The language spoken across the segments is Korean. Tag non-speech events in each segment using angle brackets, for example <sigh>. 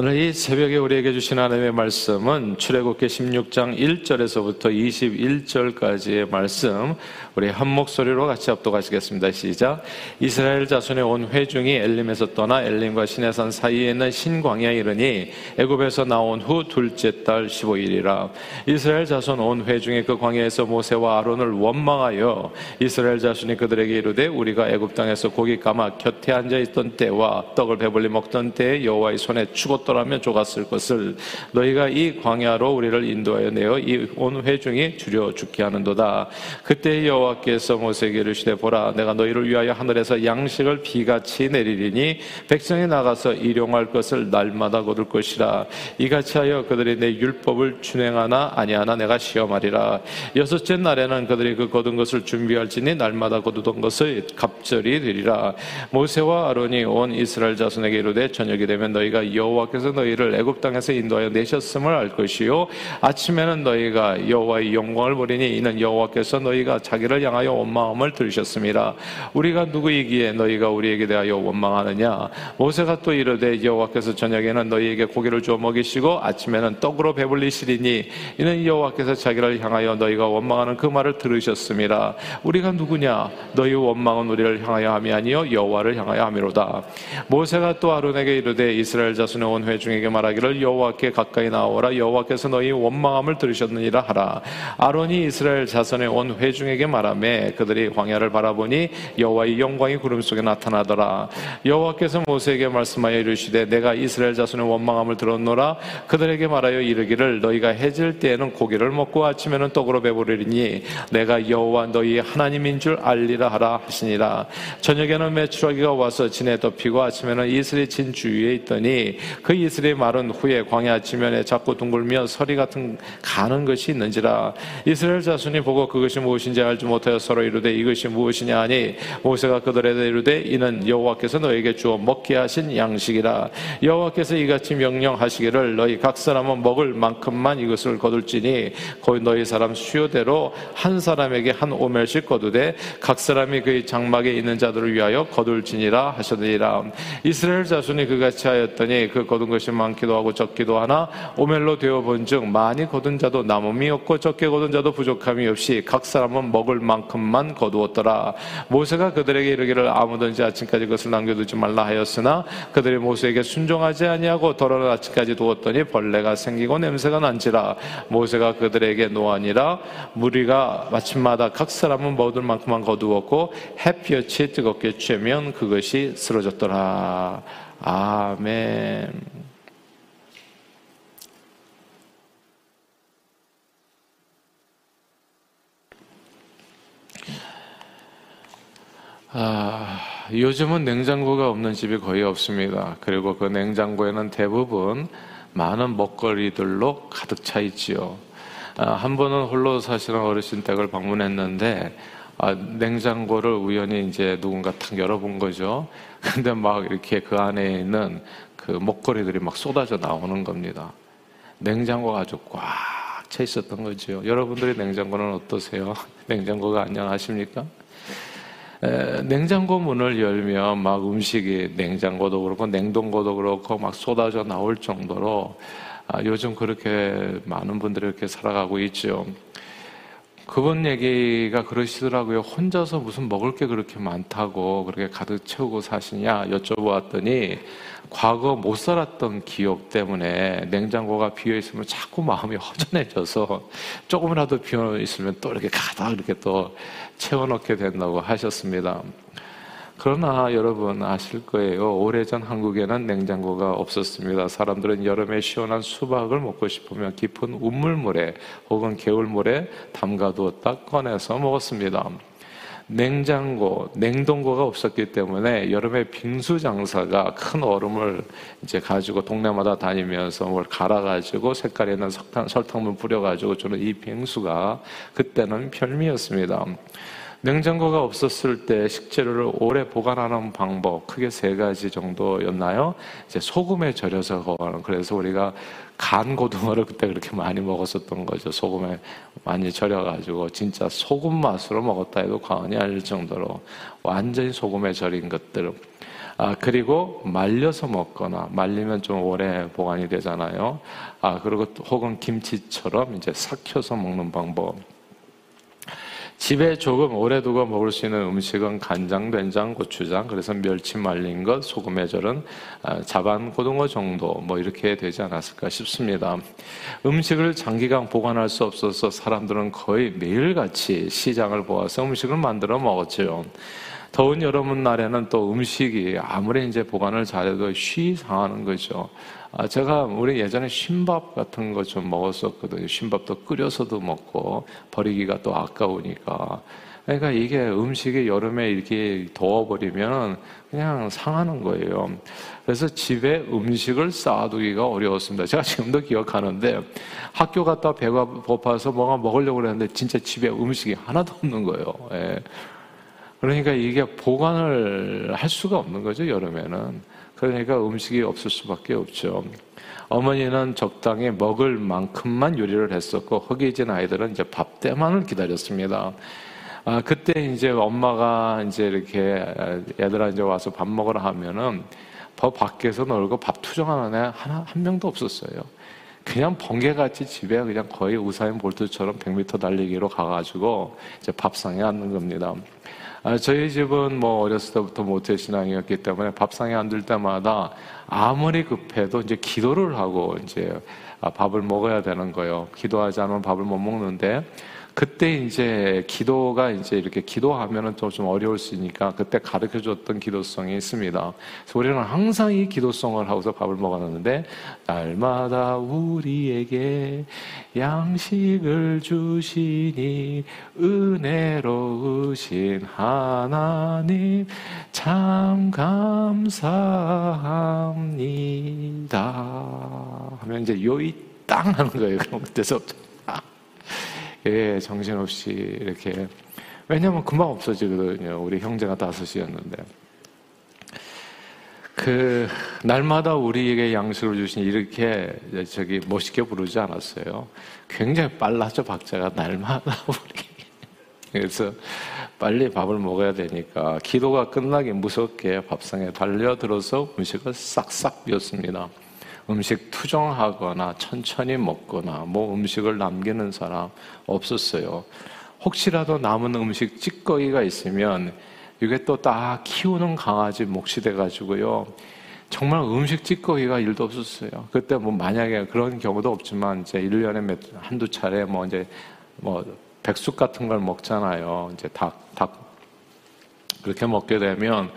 오늘 이 새벽에 우리에게 주신 하나님의 말씀은 출애굽기 16장 1절에서부터 21절까지의 말씀 우리 한 목소리로 같이 합독하시겠습니다. 시작. 이스라엘 자손의 온 회중이 엘림에서 떠나 엘림과 시내산 사이에 있는 신광야에 이르니 애굽에서 나온 후 둘째 달 15일이라 이스라엘 자손 온 회중이 그 광야에서 모세와 아론을 원망하여 이스라엘 자손이 그들에게 이르되 우리가 애굽 땅에서 고기 까마 곁에 앉아 있던 때와 떡을 배불리 먹던 때에 여호와의 손에 죽었 떠라면 좁았을 것을 너희가 이 광야로 우리를 인도하여 내어 이 온 회중이 줄여 죽게 하는도다. 그때 여호와께서 모세에게 이르시되 보라 내가 너희를 위하여 하늘에서 양식을 비같이 내리리니 백성이 나가서 일용할 것을 날마다 거둘 것이라. 이같이 하여 그들이 내 율법을 준행하나 아니하나 내가 시험하리라. 여섯째 날에는 그들이 그 거둔 것을 준비할지니 날마다 거두던 것을 갑절이 되리라. 모세와 아론이 온 이스라엘 자손에게 이르되 저녁이 되면 너희가 여호와께 여호와께서 너희를 애굽 땅에서 인도하여 내셨음을 알 것이요 아침에는 너희가 여호와의 영광을 보리니 이는 여호와께서 너희가 자기를 향하여 원망함을 들으셨습니다. 우리가 누구이기에 너희가 우리에게 대하여 원망하느냐 모세가 또 이르되 여호와께서 저녁에는 너희에게 고기를 주어 먹이시고 아침에는 떡으로 배불리시리니 이는 여호와께서 자기를 향하여 너희가 원망하는 그 말을 들으셨습니다. 우리가 누구냐 너희 원망은 우리를 향하여 함이 아니요 여호와를 향하여 함이로다. 모세가 또 아론에게 이르되 이스라엘 자손의 온 회중에게 말하기를 여호와께 가까이 나오라. 여호와께서 너희 원망함을 들으셨느니라 하라. 아론이 이스라엘 자손의 온 회중에게 말하매 그들이 광야를 바라보니 여호와의 영광이 구름 속에 나타나더라. 여호와께서 모세에게 말씀하여 이르시되 내가 이스라엘 자손의 원망함을 들었노라. 그들에게 말하여 이르기를 너희가 해질 때에는 고기를 먹고 아침에는 떡으로 배부르리니 내가 여호와 너희 하나님인 줄 알리라 하라 하시니라. 저녁에는 메추라기가 와서 진에 덮이고 아침에는 이슬이 진 주위에 있더니 그 이스라엘 말은 후에 광야 지면에 자꾸 둥글며 서리 같은 가는 것이 있는지라. 이스라엘 자손이 보고 그것이 무엇인지 알지 못하여 서로 이르되 이것이 무엇이냐 하니 모세가 그들에게 이르되 이는 여호와께서 너에게 주어 먹게 하신 양식이라. 여호와께서 이같이 명령하시기를 너희 각 사람은 먹을 만큼만 이것을 거둘지니 거기 너희 사람 수요대로 한 사람에게 한 오멜씩 거두되 각 사람이 그의 장막에 있는 자들을 위하여 거둘지니라 하셨느니라. 이스라엘 자손이 그같이 하였더니 그 거둔 것이 많기도 하고 적기도 하나 오멜로 되어 본즉 많이 거둔 자도 남음이 없고 적게 거둔 자도 부족함이 없이 각 사람은 먹을 만큼만 거두었더라. 모세가 그들에게 이르기를 아무든지 아침까지 그것을 남겨두지 말라 하였으나 그들이 모세에게 순종하지 아니하고 더러는 아침까지 두었더니 벌레가 생기고 냄새가 난지라. 모세가 그들에게 노하니라. 무리가 마침마다 각 사람은 먹을 만큼만 거두었고 햇볕이 뜨겁게 쬐면 그것이 쓰러졌더라 아멘. 아, 요즘은 냉장고가 없는 집이 거의 없습니다. 그리고 그 냉장고에는 대부분 많은 먹거리들로 가득 차 있지요. 아, 한 번은 홀로 사시는 어르신 댁을 방문했는데 아, 냉장고를 우연히 이제 누군가 탁 열어본 거죠. <laughs> 근데 막 이렇게 그 안에 있는 그 먹거리들이 막 쏟아져 나오는 겁니다. 냉장고가 아주 꽉 차 있었던 거죠. 여러분들의 냉장고는 어떠세요? <laughs> 냉장고가 안녕하십니까? 에, 냉장고 문을 열면 막 음식이 냉장고도 그렇고 냉동고도 그렇고 막 쏟아져 나올 정도로 아, 요즘 그렇게 많은 분들이 이렇게 살아가고 있죠. 그분 얘기가 그러시더라고요. 혼자서 무슨 먹을 게 그렇게 많다고 그렇게 가득 채우고 사시냐 여쭤보았더니 과거 못 살았던 기억 때문에 냉장고가 비어 있으면 자꾸 마음이 허전해져서 조금이라도 비어 있으면 또 이렇게 가득 이렇게 또 채워 넣게 된다고 하셨습니다. 그러나 여러분 아실 거예요. 오래전 한국에는 냉장고가 없었습니다. 사람들은 여름에 시원한 수박을 먹고 싶으면 깊은 우물물에 혹은 개울물에 담가두었다 꺼내서 먹었습니다. 냉장고, 냉동고가 없었기 때문에 여름에 빙수 장사가 큰 얼음을 이제 가지고 동네마다 다니면서 뭘 갈아가지고 색깔 있는 설탕, 설탕물 뿌려가지고 주는 이 빙수가 그때는 별미였습니다. 냉장고가 없었을 때 식재료를 오래 보관하는 방법 크게 세 가지 정도였나요? 이제 소금에 절여서 보관. 그래서 우리가 간 고등어를 그때 그렇게 많이 먹었었던 거죠. 소금에 많이 절여가지고 진짜 소금 맛으로 먹었다 해도 과언이 아닐 정도로 완전히 소금에 절인 것들. 아, 그리고 말려서 먹거나 말리면 좀 오래 보관이 되잖아요. 아, 그리고 혹은 김치처럼 이제 삭혀서 먹는 방법. 집에 조금 오래 두고 먹을 수 있는 음식은 간장, 된장, 고추장, 그래서 멸치 말린 것, 소금에 절은 아, 자반 고등어 정도 뭐 이렇게 되지 않았을까 싶습니다. 음식을 장기간 보관할 수 없어서 사람들은 거의 매일같이 시장을 보아서 음식을 만들어 먹었죠. 더운 여름 날에는 또 음식이 아무리 이제 보관을 잘해도 쉬 상하는 거죠. 아, 제가 우리 예전에 쉰밥 같은 거 좀 먹었었거든요. 쉰밥도 끓여서도 먹고 버리기가 또 아까우니까. 그러니까 이게 음식이 여름에 이렇게 더워버리면 그냥 상하는 거예요. 그래서 집에 음식을 쌓아두기가 어려웠습니다. 제가 지금도 기억하는데 학교 갔다 배가 고파서 뭔가 먹으려고 그랬는데 진짜 집에 음식이 하나도 없는 거예요. 예. 그러니까 이게 보관을 할 수가 없는 거죠, 여름에는. 그러니까 음식이 없을 수밖에 없죠. 어머니는 적당히 먹을 만큼만 요리를 했었고 허기진 아이들은 이제 밥 때만을 기다렸습니다. 아, 그때 이제 엄마가 이제 이렇게 애들아 이제 와서 밥 먹으러 하면은 더 밖에서 놀고 밥 투정하는 애 하나 한 명도 없었어요. 그냥 번개같이 집에 그냥 거의 우사인 볼트처럼 100m 달리기로 가가지고 이제 밥상에 앉는 겁니다. 아, 저희 집은 뭐 어렸을 때부터 모태 신앙이었기 때문에 밥상에 앉을 때마다 아무리 급해도 이제 기도를 하고 이제 아, 밥을 먹어야 되는 거예요. 기도하지 않으면 밥을 못 먹는데 그때 이제 기도가 이제 이렇게 기도하면은 또 좀 어려울 수 있으니까 그때 가르쳐 줬던 기도성이 있습니다. 그래서 우리는 항상 이 기도성을 하고서 밥을 먹었는데 날마다 우리에게 양식을 주시니 은혜로우신 하나님 참 감사합니다. 하면 이제 요이 땅 하는 거예요. 그때서부터. 예, 정신없이 이렇게. 왜냐면 금방 없어지거든요. 우리 형제가 다섯이었는데. 그, 날마다 우리에게 양식을 주신 이렇게 저기 멋있게 부르지 않았어요. 굉장히 빨랐죠, 박자가. 날마다 <laughs> 우리. 그래서 빨리 밥을 먹어야 되니까 기도가 끝나기 무섭게 밥상에 달려들어서 음식을 싹싹 비웠습니다. 음식 투정하거나 천천히 먹거나 뭐 음식을 남기는 사람 없었어요. 혹시라도 남은 음식 찌꺼기가 있으면 이게 또딱 키우는 강아지 몫이 돼가지고요. 정말 음식 찌꺼기가 일도 없었어요. 그때 뭐 만약에 그런 경우도 없지만 이제 1년에 몇, 한두 차례 뭐 이제 뭐 백숙 같은 걸 먹잖아요. 이제 닭, 닭. 그렇게 먹게 되면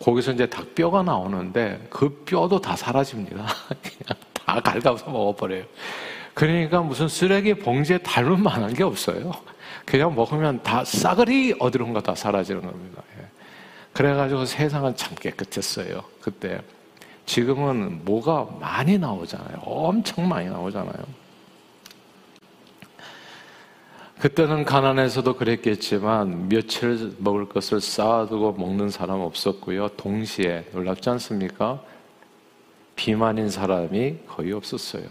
거기서 이제 닭뼈가 나오는데 그 뼈도 다 사라집니다. <laughs> 그냥 다 갉아서 먹어버려요. 그러니까 무슨 쓰레기 봉지에 닮은 만한 게 없어요. 그냥 먹으면 다 싸그리 어디론가 다 사라지는 겁니다. 예. 그래가지고 세상은 참 깨끗했어요. 그때. 지금은 뭐가 많이 나오잖아요. 엄청 많이 나오잖아요. 그때는 가난해서도 그랬겠지만 며칠 먹을 것을 쌓아두고 먹는 사람 없었고요. 동시에 놀랍지 않습니까? 비만인 사람이 거의 없었어요.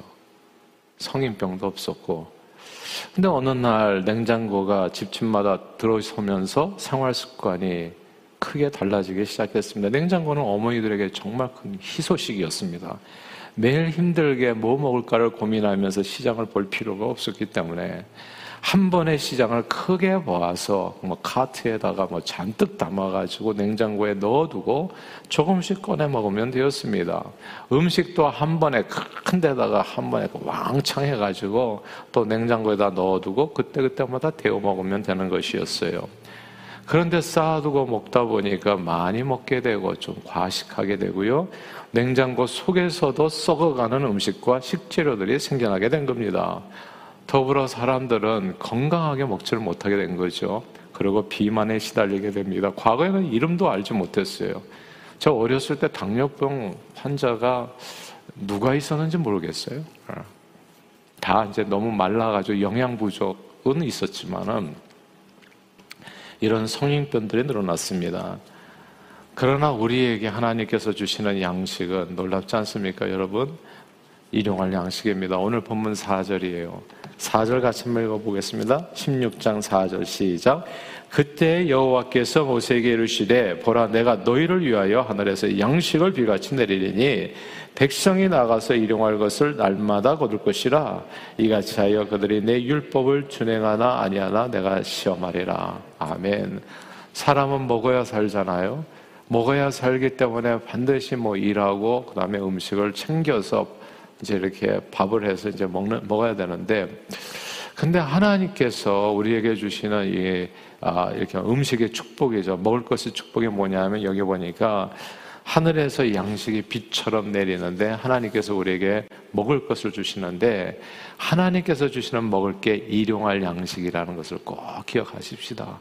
성인병도 없었고. 근데 어느 날 냉장고가 집집마다 들어서면서 생활 습관이 크게 달라지기 시작했습니다. 냉장고는 어머니들에게 정말 큰 희소식이었습니다. 매일 힘들게 뭐 먹을까를 고민하면서 시장을 볼 필요가 없었기 때문에 한 번의 시장을 크게 모아서 뭐 카트에다가 뭐 잔뜩 담아가지고 냉장고에 넣어두고 조금씩 꺼내 먹으면 되었습니다. 음식도 한 번에 큰 데다가 한 번에 왕창 해가지고 또 냉장고에다 넣어두고 그때그때마다 데워 먹으면 되는 것이었어요. 그런데 쌓아두고 먹다 보니까 많이 먹게 되고 좀 과식하게 되고요. 냉장고 속에서도 썩어가는 음식과 식재료들이 생겨나게 된 겁니다. 더불어 사람들은 건강하게 먹지를 못하게 된 거죠. 그리고 비만에 시달리게 됩니다. 과거에는 이름도 알지 못했어요. 저 어렸을 때 당뇨병 환자가 누가 있었는지 모르겠어요. 어. 다 이제 너무 말라가지고 영양 부족은 있었지만은 이런 성인병들이 늘어났습니다. 그러나 우리에게 하나님께서 주시는 양식은 놀랍지 않습니까, 여러분? 일용할 양식입니다. 오늘 본문 4절이에요. 4절 같이 한번 읽어보겠습니다. 16장 4절 시작. 그때 여호와께서 모세에게 이르시되 보라 내가 너희를 위하여 하늘에서 양식을 비같이 내리리니 백성이 나가서 일용할 것을 날마다 거둘 것이라 이같이 하여 그들이 내 율법을 준행하나 아니하나 내가 시험하리라 아멘 사람은 먹어야 살잖아요 먹어야 살기 때문에 반드시 뭐 일하고 그다음에 음식을 챙겨서 이제 이렇게 밥을 해서 이제 먹는 먹어야 되는데 근데 하나님께서 우리에게 주시는 이 아, 이렇게 음식의 축복이죠. 먹을 것의 축복이 뭐냐면 여기 보니까 하늘에서 양식이 빛처럼 내리는데 하나님께서 우리에게 먹을 것을 주시는데 하나님께서 주시는 먹을 게 일용할 양식이라는 것을 꼭 기억하십시다.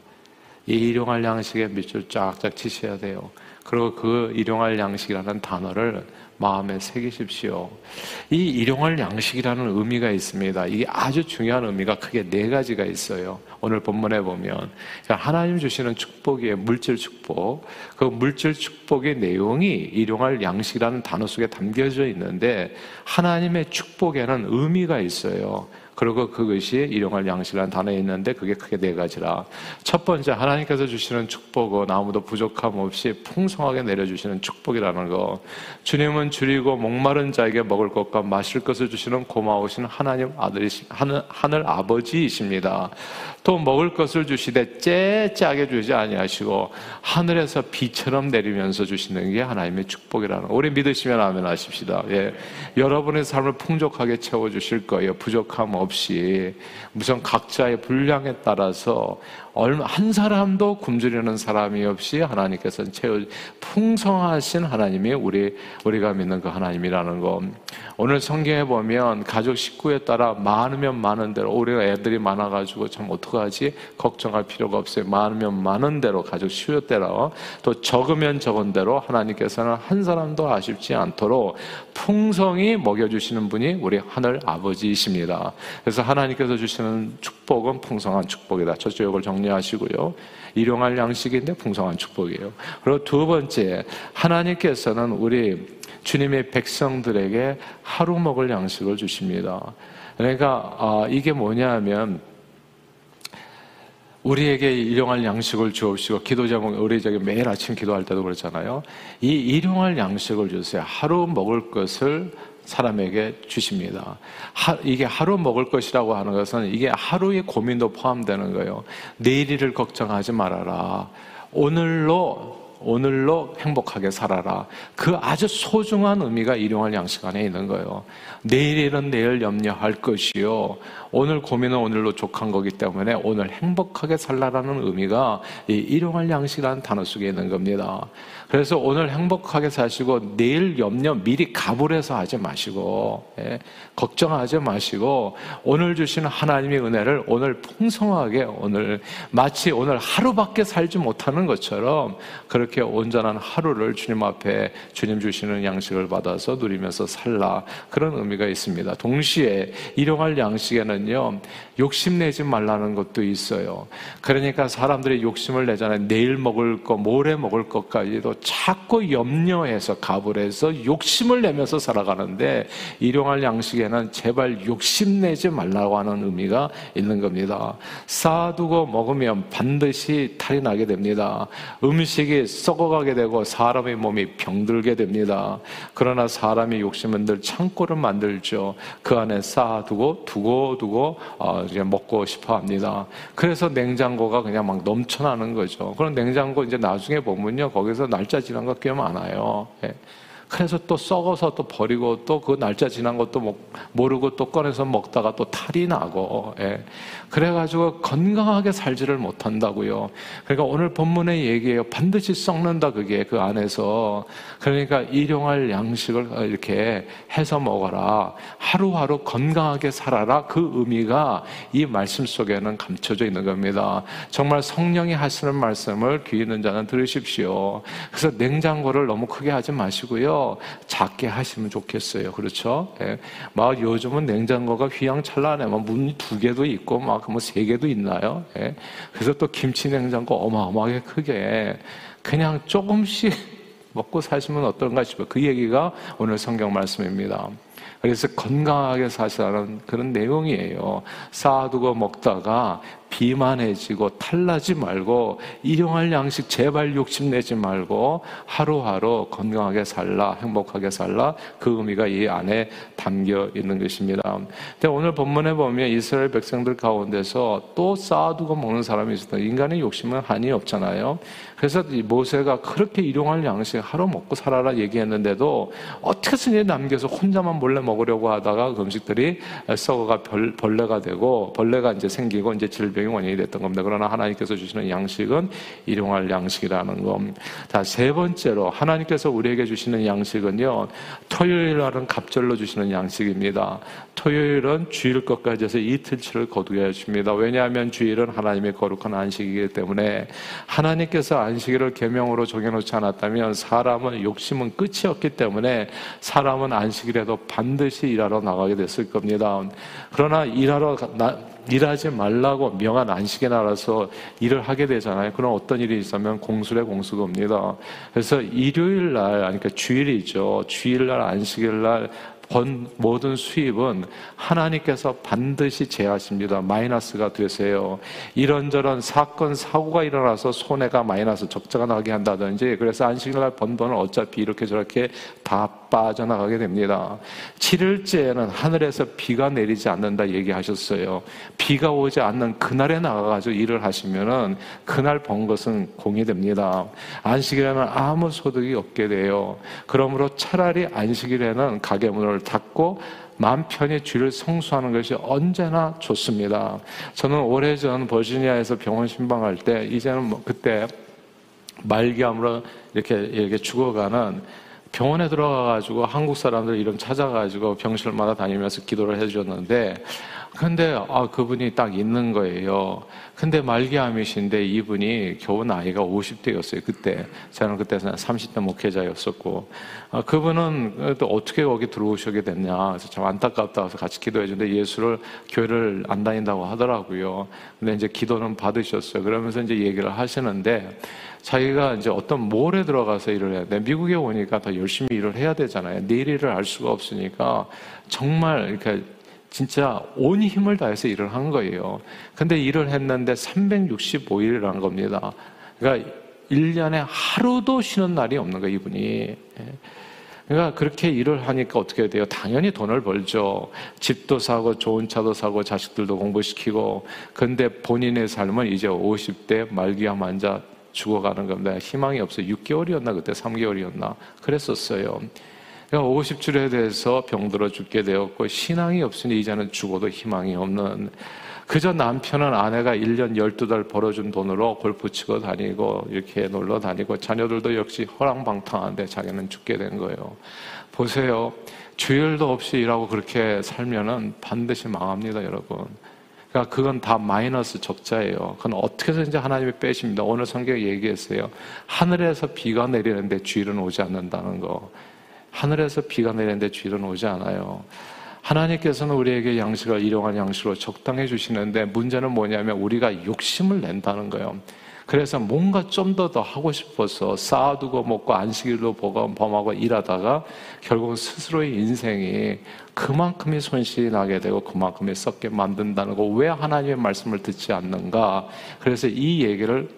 이 일용할 양식에 밑줄 쫙쫙 치셔야 돼요. 그리고 그 일용할 양식이라는 단어를 마음에 새기십시오. 이 일용할 양식이라는 의미가 있습니다. 이게 아주 중요한 의미가 크게 네 가지가 있어요. 오늘 본문에 보면 하나님 주시는 축복이에요. 물질 축복. 그 물질 축복의 내용이 일용할 양식이라는 단어 속에 담겨져 있는데 하나님의 축복에는 의미가 있어요. 그리고 그것이 일용할 양식이라는 단어에 있는데 그게 크게 네 가지라. 첫 번째 하나님께서 주시는 축복은 아무도 부족함 없이 풍성하게 내려주시는 축복이라는 거. 주님은 줄이고 목마른 자에게 먹을 것과 마실 것을 주시는 고마우신 하나님 아들이 하늘, 아버지이십니다. 또 먹을 것을 주시되 째 짜게 주지 아니하시고 하늘에서 비처럼 내리면서 주시는 게 하나님의 축복이라는 거. 우리 믿으시면 아멘 하십시다. 예. 여러분의 삶을 풍족하게 채워 주실 거예요. 부족함 없이 무슨 각자의 분량에 따라서 얼마 한 사람도 굶주리는 사람이 없이 하나님께서는 채워 풍성하신 하나님이 우리 우리가 믿는 그 하나님이라는 거. 오늘 성경에 보면 가족 식구에 따라 많으면 많은 대로 우리가 애들이 많아 가지고 참 어떡하지 걱정할 필요가 없어요. 많으면 많은 대로 가족 수요 대로 또 적으면 적은 대로 하나님께서는 한 사람도 아쉽지 않도록 풍성히 먹여 주시는 분이 우리 하늘 아버지이십니다. 그래서 하나님께서 주시는 축복은 풍성한 축복이다. 욕을 정리 하시고요. 일용할 양식인데 풍성한 축복이에요. 그리고 두 번째, 하나님께서는 우리 주님의 백성들에게 하루 먹을 양식을 주십니다. 그러니까 아, 이게 뭐냐면 우리에게 일용할 양식을 주옵시고 기도 제목 우리 저기 매일 아침 기도할 때도 그렇잖아요. 이 일용할 양식을 주세요. 하루 먹을 것을 사람에게 주십니다. 하, 이게 하루 먹을 것이라고 하는 것은 이게 하루의 고민도 포함되는 거예요. 내일을 걱정하지 말아라. 오늘로 오늘로 행복하게 살아라. 그 아주 소중한 의미가 일용할 양식 안에 있는 거예요. 내일은 내일 염려할 것이요. 오늘 고민은 오늘로 족한 거기 때문에 오늘 행복하게 살라라는 의미가 이 일용할 양식이라는 단어 속에 있는 겁니다. 그래서 오늘 행복하게 사시고 내일 염려 미리 가불해서 하지 마시고 예, 걱정하지 마시고 오늘 주시는 하나님의 은혜를 오늘 풍성하게 오늘 마치 오늘 하루밖에 살지 못하는 것처럼 그렇게 온전한 하루를 주님 앞에 주님 주시는 양식을 받아서 누리면서 살라 그런 의미가 있습니다. 동시에 일용할 양식에는요 욕심내지 말라는 것도 있어요. 그러니까 사람들이 욕심을 내잖아요. 내일 먹을 거, 모레 먹을 것까지도 자꾸 염려해서 가불해서 욕심을 내면서 살아가는데 일용할 양식에는 제발 욕심내지 말라고 하는 의미가 있는 겁니다. 쌓아두고 먹으면 반드시 탈이 나게 됩니다. 음식이 썩어가게 되고 사람의 몸이 병들게 됩니다. 그러나 사람이 욕심은 늘 창고를 만들죠. 그 안에 쌓아두고 두고 두고 어, 이제 먹고 싶어 합니다. 그래서 냉장고가 그냥 막 넘쳐나는 거죠. 그런 냉장고 이제 나중에 보면요. 거기서 날짜 지난 거 꽤 많아요. 예. 그래서 또 썩어서 또 버리고 또 그 날짜 지난 것도 모르고 또 꺼내서 먹다가 또 탈이 나고 예. 그래가지고 건강하게 살지를 못한다고요. 그러니까 오늘 본문의 얘기예요. 반드시 썩는다 그게 그 안에서 그러니까 일용할 양식을 이렇게 해서 먹어라. 하루하루 건강하게 살아라. 그 의미가 이 말씀 속에는 감춰져 있는 겁니다. 정말 성령이 하시는 말씀을 귀 있는 자는 들으십시오. 그래서 냉장고를 너무 크게 하지 마시고요. 작게 하시면 좋겠어요. 그렇죠? 예. 막 요즘은 냉장고가 휘황찬란해. 문이 두 개도 있고 막뭐 세 개도 있나요? 예. 그래서 또 김치 냉장고 어마어마하게 크게 그냥 조금씩 <laughs> 먹고 사시면 어떤가 싶어요. 그 얘기가 오늘 성경 말씀입니다. 그래서 건강하게 사시라는 그런 내용이에요. 쌓아두고 먹다가 비만해지고 탈나지 말고 일용할 양식 제발 욕심내지 말고 하루하루 건강하게 살라 행복하게 살라 그 의미가 이 안에 담겨 있는 것입니다. 근데 오늘 본문에 보면 이스라엘 백성들 가운데서 또 쌓아두고 먹는 사람이 있었다. 인간의 욕심은 한이 없잖아요. 그래서 모세가 그렇게 일용할 양식 하루 먹고 살아라 얘기했는데도 어떻게든지 남겨서 혼자만 몰래 먹으려고 하다가 그 음식들이 썩어가 벌레가 되고 벌레가 이제 생기고 이제 질병 이 원인이 됐던 겁니다. 그러나 하나님께서 주시는 양식은 일용할 양식이라는 것. 자, 세 번째로 하나님께서 우리에게 주시는 양식은요. 토요일 날은 갑절로 주시는 양식입니다. 토요일은 주일 것까지 해서 이틀치를 거두게 해줍니다. 왜냐하면 주일은 하나님의 거룩한 안식이기 때문에 하나님께서 안식일을 계명으로 정해놓지 않았다면 사람은 욕심은 끝이 없기 때문에 사람은 안식일에도 반드시 일하러 나가게 됐을 겁니다. 그러나 일하러 나, 일하지 말라고 명한 안식에 나라서 일을 하게 되잖아요. 그럼 어떤 일이 있으면 공술의 공수가 옵니다. 그래서 일요일 날, 그러니까 주일이죠. 주일 날, 안식일 날 번 모든 수입은 하나님께서 반드시 제하십니다. 마이너스가 되세요. 이런저런 사건, 사고가 일어나서 손해가 마이너스 적자가 나게 한다든지 그래서 안식일날 번 돈을 어차피 이렇게 저렇게 다 빠져나가게 됩니다. 7일째에는 하늘에서 비가 내리지 않는다 얘기하셨어요. 비가 오지 않는 그날에 나가가지고 일을 하시면은 그날 번 것은 공이 됩니다. 안식일에는 아무 소득이 없게 돼요. 그러므로 차라리 안식일에는 가게 문을 닫고 마음 편히 주를 성수하는 것이 언제나 좋습니다. 저는 오래전 버지니아에서 병원 신방할 때 이제는 뭐 그때 말기암으로 이렇게 이렇게 죽어가는 병원에 들어가가지고 한국 사람들 이름 찾아가지고 병실마다 다니면서 기도를 해주셨는데 근데 아 그분이 딱 있는 거예요. 근데 말기암이신데 이분이 겨우 나이가 50대였어요. 그때 저는 그때 30대 목회자였었고 아, 그분은 또 어떻게 거기 들어오시게 됐냐. 그래서 참 안타깝다 해서 같이 기도해 주는데 예수를 교회를 안 다닌다고 하더라고요. 근데 이제 기도는 받으셨어요. 그러면서 이제 얘기를 하시는데 자기가 이제 어떤 몰에 들어가서 일을 해야 돼. 미국에 오니까 더 열심히 일을 해야 되잖아요. 내일 일을 알 수가 없으니까 정말 이렇게 진짜 온 힘을 다해서 일을 한 거예요. 근데 일을 했는데 365일이라는 겁니다. 그러니까 1년에 하루도 쉬는 날이 없는 거예요, 이분이. 예. 그러니까 그렇게 일을 하니까 어떻게 돼요? 당연히 돈을 벌죠. 집도 사고 좋은 차도 사고 자식들도 공부시키고. 근데 본인의 삶은 이제 50대 말기암 환자 죽어가는 겁니다. 희망이 없어요. 6개월이었나 그때 3개월이었나 그랬었어요. 그러니까 50줄에 대해서 병들어 죽게 되었고 신앙이 없으니 이제는 죽어도 희망이 없는 그저 남편은 아내가 1년 12달 벌어준 돈으로 골프 치고 다니고 이렇게 놀러 다니고 자녀들도 역시 허랑방탕한데 자기는 죽게 된 거예요. 보세요. 주일도 없이 일하고 그렇게 살면은 반드시 망합니다, 여러분. 그러니까 그건 다 마이너스 적자예요. 그건 어떻게 해서든지 하나님이 빼십니다. 오늘 성경에 얘기했어요. 하늘에서 비가 내리는데 주일은 오지 않는다는 거. 하늘에서 비가 내리는데 주일은 오지 않아요. 하나님께서는 우리에게 양식을 일용한 양식으로 적당해 주시는데 문제는 뭐냐면 우리가 욕심을 낸다는 거예요. 그래서 뭔가 좀 더 더 하고 싶어서 쌓아두고 먹고 안식일로 범하고 일하다가 결국 스스로의 인생이 그만큼의 손실이 나게 되고 그만큼의 썩게 만든다는 거 왜 하나님의 말씀을 듣지 않는가? 그래서 이 얘기를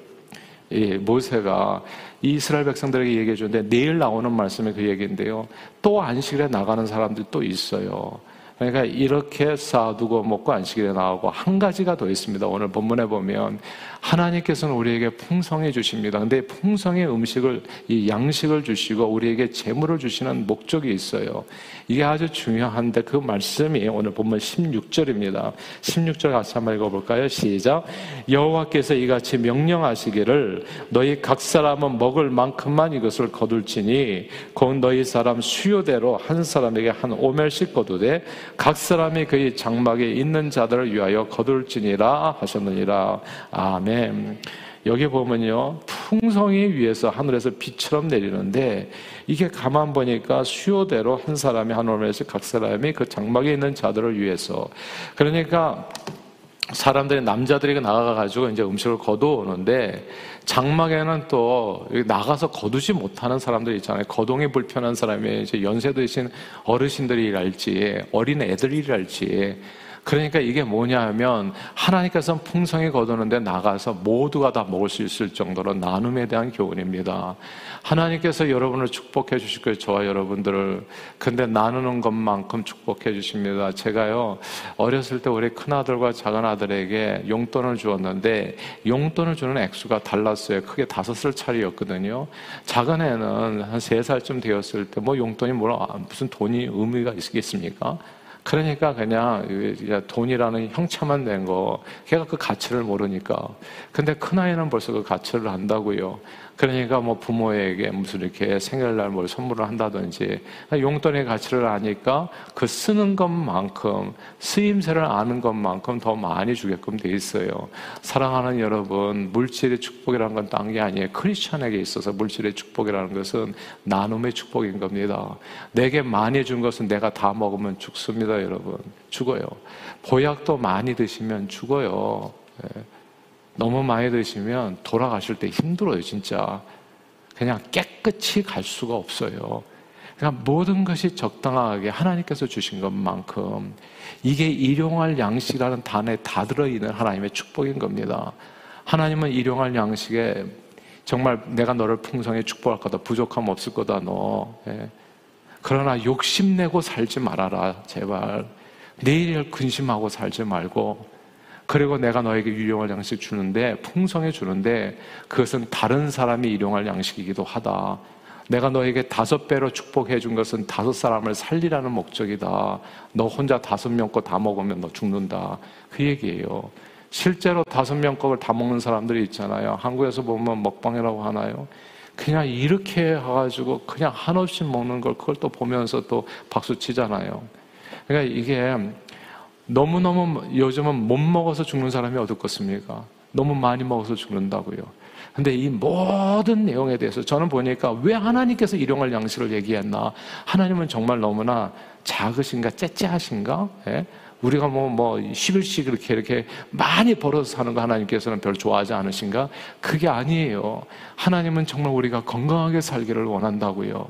모세가 이스라엘 백성들에게 얘기해 주는데 내일 나오는 말씀이 그 얘기인데요. 또 안식일에 나가는 사람들이 또 있어요. 그러니까 이렇게 쌓아두고 먹고 안식일에 나오고 한 가지가 더 있습니다. 오늘 본문에 보면 하나님께서는 우리에게 풍성해 주십니다. 근데 풍성의 음식을 이 양식을 주시고 우리에게 재물을 주시는 목적이 있어요. 이게 아주 중요한데 그 말씀이 오늘 본문 16절입니다. 16절 같이 한번 읽어 볼까요? 시작. 여호와께서 이같이 명령하시기를 너희 각 사람은 먹을 만큼만 이것을 거둘지니 곧 너희 사람 수요대로 한 사람에게 한 오멜씩 거두되 각 사람이 그의 장막에 있는 자들을 위하여 거둘지니라 하셨느니라. 아멘. 아멘. 여기 보면요, 풍성이 위에서 하늘에서 비처럼 내리는데, 이게 가만 보니까 수요대로 한 사람이 한 올에서 각 사람이 그 장막에 있는 자들을 위해서. 그러니까, 사람들이 남자들이 나가 가지고 이제 음식을 거두오는데 장막에는 또 나가서 거두지 못하는 사람들 있잖아요. 거동이 불편한 사람이 이제 연세 드신 어르신들이랄지 어린 애들이랄지 그러니까 이게 뭐냐 하면 하나님께서 풍성히 거두는데 나가서 모두가 다 먹을 수 있을 정도로 나눔에 대한 교훈입니다. 하나님께서 여러분을 축복해 주실 거예요. 저와 여러분들을. 근데 나누는 것만큼 축복해 주십니다. 제가요, 어렸을 때 우리 큰아들과 작은아들에게 용돈을 주었는데 용돈을 주는 액수가 달랐어요. 크게 다섯 살 차이였거든요. 작은 애는 한 세 살쯤 되었을 때 뭐 용돈이 뭐 무슨 돈이 의미가 있겠습니까? 그러니까 그냥 돈이라는 형체만 된 거, 걔가 그 가치를 모르니까. 근데 큰아이는 벌써 그 가치를 안다고요. 그러니까 뭐 부모에게 무슨 이렇게 생일날 뭘 선물을 한다든지 용돈의 가치를 아니까 그 쓰는 것만큼 쓰임새를 아는 것만큼 더 많이 주게끔 돼 있어요. 사랑하는 여러분, 물질의 축복이라는 건 딴 게 아니에요. 크리스천에게 있어서 물질의 축복이라는 것은 나눔의 축복인 겁니다. 내게 많이 준 것은 내가 다 먹으면 죽습니다, 여러분. 죽어요. 보약도 많이 드시면 죽어요. 예. 너무 많이 드시면 돌아가실 때 힘들어요, 진짜. 그냥 깨끗이 갈 수가 없어요. 그러니까 모든 것이 적당하게 하나님께서 주신 것만큼 이게 일용할 양식이라는 단어에 다 들어있는 하나님의 축복인 겁니다. 하나님은 일용할 양식에 정말 내가 너를 풍성히 축복할 거다. 부족함 없을 거다, 너. 예. 그러나 욕심내고 살지 말아라, 제발. 내일을 근심하고 살지 말고 그리고 내가 너에게 유용할 양식 주는데 풍성해 주는데 그것은 다른 사람이 일용할 양식이기도 하다. 내가 너에게 다섯 배로 축복해 준 것은 다섯 사람을 살리라는 목적이다. 너 혼자 다섯 명 거 다 먹으면 너 죽는다. 그 얘기예요. 실제로 다섯 명 거를 다 먹는 사람들이 있잖아요. 한국에서 보면 먹방이라고 하나요? 그냥 이렇게 해가지고 그냥 한없이 먹는 걸 그걸 또 보면서 또 박수 치잖아요. 그러니까 이게 너무너무 요즘은 못 먹어서 죽는 사람이 어떻겠습니까? 너무 많이 먹어서 죽는다고요. 근데 이 모든 내용에 대해서 저는 보니까 왜 하나님께서 일용할 양식을 얘기했나? 하나님은 정말 너무나 작으신가, 째째하신가? 예? 우리가 뭐, 뭐, 11씩 이렇게, 이렇게 많이 벌어서 사는 거 하나님께서는 별 좋아하지 않으신가? 그게 아니에요. 하나님은 정말 우리가 건강하게 살기를 원한다고요.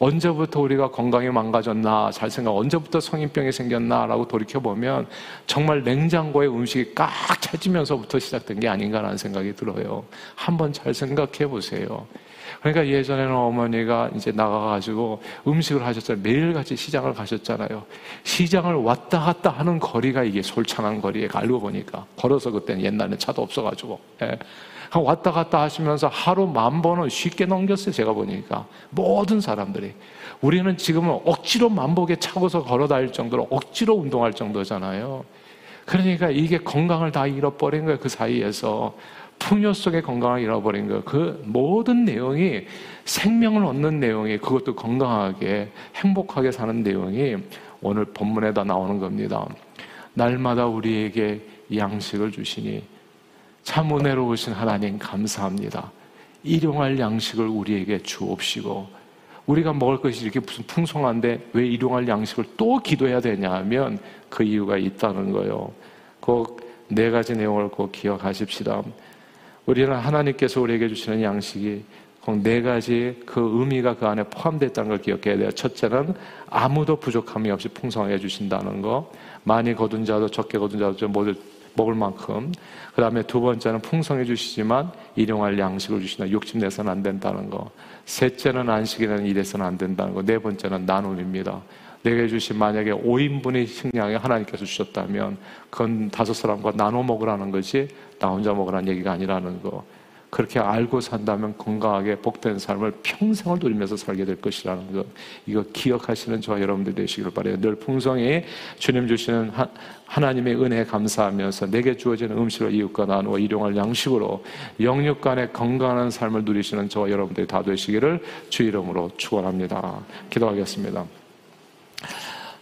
언제부터 우리가 건강이 망가졌나 잘 생각 언제부터 성인병이 생겼나라고 돌이켜 보면 정말 냉장고에 음식이 꽉 차지면서부터 시작된 게 아닌가라는 생각이 들어요. 한번 잘 생각해 보세요. 그러니까 예전에는 어머니가 이제 나가가지고 음식을 하셨잖아요. 매일같이 시장을 가셨잖아요. 시장을 왔다 갔다 하는 거리가 이게 솔창한 거리에 알고 보니까. 걸어서 그때는 옛날에 차도 없어가지고. 예. 왔다 갔다 하시면서 하루 만 번은 쉽게 넘겼어요. 제가 보니까. 모든 사람들이. 우리는 지금은 억지로 만복에 차고서 걸어 다닐 정도로 억지로 운동할 정도잖아요. 그러니까 이게 건강을 다 잃어버린 거예요. 그 사이에서. 풍요 속에 건강을 잃어버린 거예요. 그 모든 내용이 생명을 얻는 내용이 그것도 건강하게 행복하게 사는 내용이 오늘 본문에다 나오는 겁니다. 날마다 우리에게 양식을 주시니 참 은혜로우신 하나님 감사합니다. 일용할 양식을 우리에게 주옵시고 우리가 먹을 것이 이렇게 무슨 풍성한데 왜 일용할 양식을 또 기도해야 되냐 하면 그 이유가 있다는 거예요. 꼭 네 가지 내용을 꼭 기억하십시다. 우리는 하나님께서 우리에게 주시는 양식이 꼭 네 가지 그 의미가 그 안에 포함됐다는 걸 기억해야 돼요. 첫째는 아무도 부족함이 없이 풍성하게 해주신다는 거. 많이 거둔 자도 적게 거둔 자도 모두 먹을 만큼. 그 다음에 두 번째는 풍성해 주시지만 일용할 양식을 주시나 욕심내서는 안 된다는 거. 셋째는 안식이라는 일에서는 안 된다는 거. 네 번째는 나눔입니다. 내게 주신 만약에 5인분의 식량이 하나님께서 주셨다면 그건 다섯 사람과 나눠 먹으라는 것이 나 혼자 먹으라는 얘기가 아니라는 거. 그렇게 알고 산다면 건강하게 복된 삶을 평생을 누리면서 살게 될 것이라는 것. 이거 기억하시는 저와 여러분들 되시기를 바래요. 늘 풍성히 주님 주시는 하나님의 은혜에 감사하면서 내게 주어지는 음식을 이웃과 나누어 일용할 양식으로 영육 간의 건강한 삶을 누리시는 저와 여러분들이 다 되시기를 주 이름으로 축원합니다. 기도하겠습니다.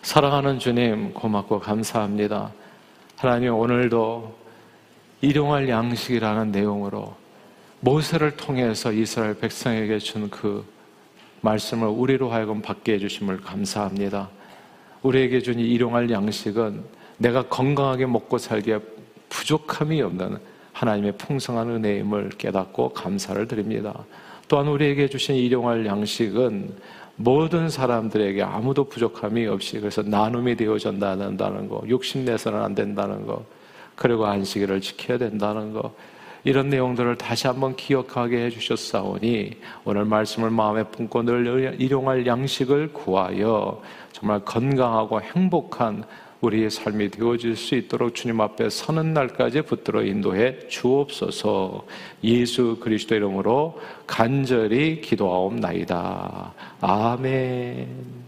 사랑하는 주님 고맙고 감사합니다. 하나님 오늘도 일용할 양식이라는 내용으로 모세를 통해서 이스라엘 백성에게 준 그 말씀을 우리로 하여금 받게 해주심을 감사합니다. 우리에게 준 일용할 양식은 내가 건강하게 먹고 살기에 부족함이 없는 하나님의 풍성한 은혜임을 깨닫고 감사를 드립니다. 또한 우리에게 주신 일용할 양식은 모든 사람들에게 아무도 부족함이 없이 그래서 나눔이 되어진다는 거, 욕심내서는 안 된다는 거, 그리고 안식일을 지켜야 된다는 거, 이런 내용들을 다시 한번 기억하게 해주셨사오니 오늘 말씀을 마음에 품고 늘 일용할 양식을 구하여 정말 건강하고 행복한 우리의 삶이 되어질 수 있도록 주님 앞에 서는 날까지 붙들어 인도해 주옵소서 예수 그리스도 이름으로 간절히 기도하옵나이다. 아멘.